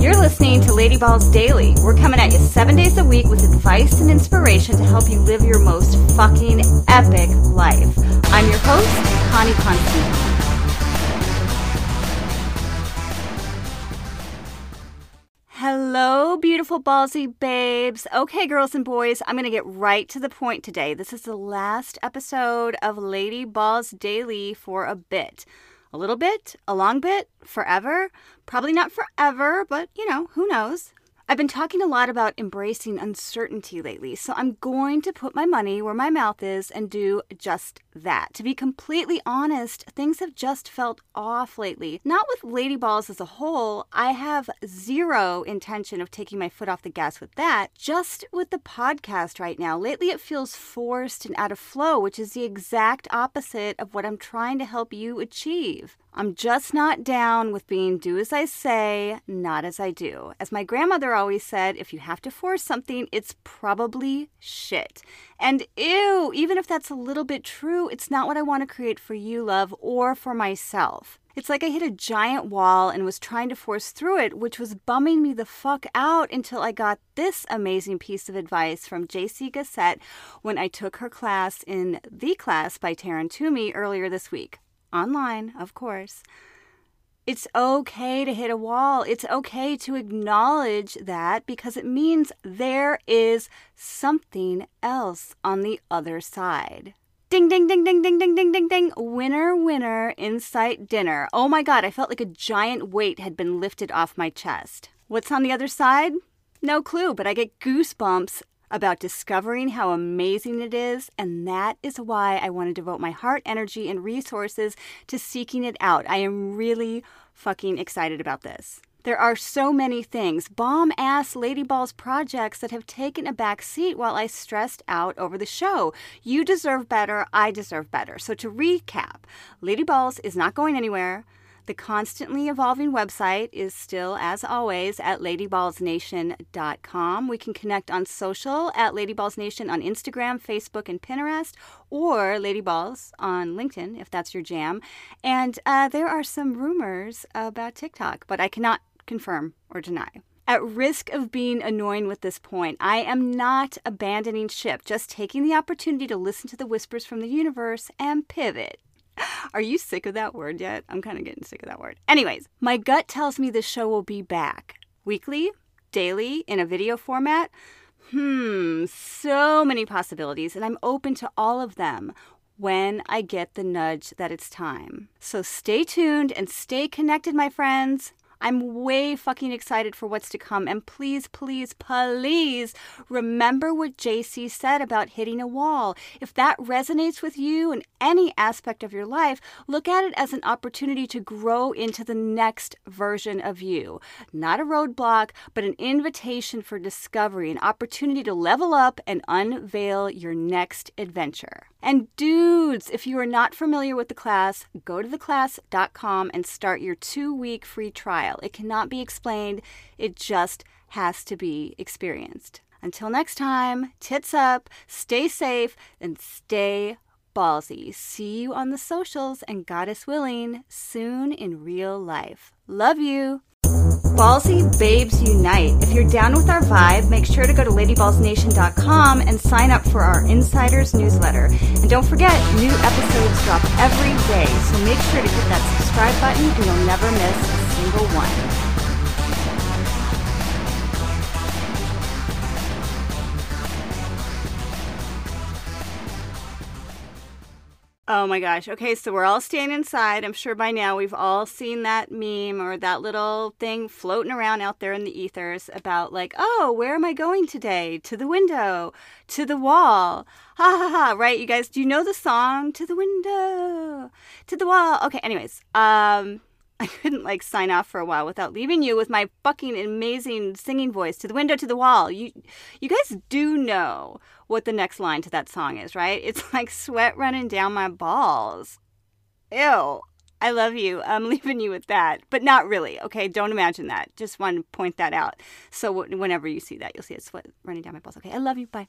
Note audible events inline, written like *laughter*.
You're listening to Lady Balls Daily. We're coming at you seven days a week with advice and inspiration to help you live your most fucking epic life. I'm your host, Connie Constantine. Hello, beautiful ballsy babes. Okay, girls and boys, I'm going to get right to the point today. This is the last episode of Lady Balls Daily for a bit. A little bit, a long bit, forever. Probably not forever, but you know, who knows? I've been talking a lot about embracing uncertainty lately, so I'm going to put my money where my mouth is and do just that. To be completely honest, things have just felt off lately. Not with Lady Balls as a whole, I have zero intention of taking my foot off the gas with that, just with the podcast right now. Lately, it feels forced and out of flow, which is the exact opposite of what I'm trying to help you achieve. I'm just not down with being do as I say, not as I do. As my grandmother always said, if you have to force something, it's probably shit. And ew, even if that's a little bit true, it's not what I want to create for you, love, or for myself. It's like I hit a giant wall and was trying to force through it, which was bumming me the fuck out until I got this amazing piece of advice from JC Gassett when I took her class in The Class by Taryn Toomey earlier this week online, of course. It's okay to hit a wall. It's okay to acknowledge that because it means there is something else on the other side. Ding, ding, ding, ding, ding, ding, ding, ding, ding. Winner, winner, insight dinner. Oh my God, I felt like a giant weight had been lifted off my chest. What's on the other side? No clue, but I get goosebumps about discovering how amazing it is, and that is why I want to devote my heart, energy, and resources to seeking it out. I am really fucking excited about this. There are so many things, bomb ass Ladyballs projects that have taken a back seat while I stressed out over the show. You deserve better, I deserve better. So to recap, Ladyballs is not going anywhere. The constantly evolving website is still, as always, at ladyballsnation.com. We can connect on social at ladyballsnation on Instagram, Facebook, and Pinterest, or ladyballs on LinkedIn if that's your jam. And uh, there are some rumors about TikTok, but I cannot confirm or deny. At risk of being annoying with this point, I am not abandoning ship, just taking the opportunity to listen to the whispers from the universe and pivot. Are you sick of that word yet? I'm kind of getting sick of that word. Anyways, my gut tells me the show will be back weekly, daily, in a video format. Hmm, so many possibilities, and I'm open to all of them when I get the nudge that it's time. So stay tuned and stay connected, my friends. I'm way fucking excited for what's to come. And please, please, please remember what JC said about hitting a wall. If that resonates with you in any aspect of your life, look at it as an opportunity to grow into the next version of you. Not a roadblock, but an invitation for discovery, an opportunity to level up and unveil your next adventure. And dudes, if you are not familiar with the class, go to theclass.com and start your two week free trial. It cannot be explained, it just has to be experienced. Until next time, tits up, stay safe, and stay ballsy. See you on the socials and goddess willing, soon in real life. Love you. Ballsy Babes Unite. If you're down with our vibe, make sure to go to ladyballsnation.com and sign up for our insiders newsletter. And don't forget, new episodes drop every day, so make sure to hit that subscribe button and you'll never miss single one. Oh my gosh. Okay, so we're all staying inside. I'm sure by now we've all seen that meme or that little thing floating around out there in the ethers about, like, oh, where am I going today? To the window, to the wall. Ha ha ha, right? You guys, do you know the song? To the window, to the wall. Okay, anyways, um, I couldn't like sign off for a while without leaving you with my fucking amazing singing voice to the window to the wall. You you guys do know what the next line to that song is, right? It's *laughs* like sweat running down my balls. Ew. I love you. I'm *laughs* leaving you with that, but not really. Okay, don't imagine that. Just want to point that out. So whenever you see that, you'll see it sweat running down my balls. Okay, I love you. Bye.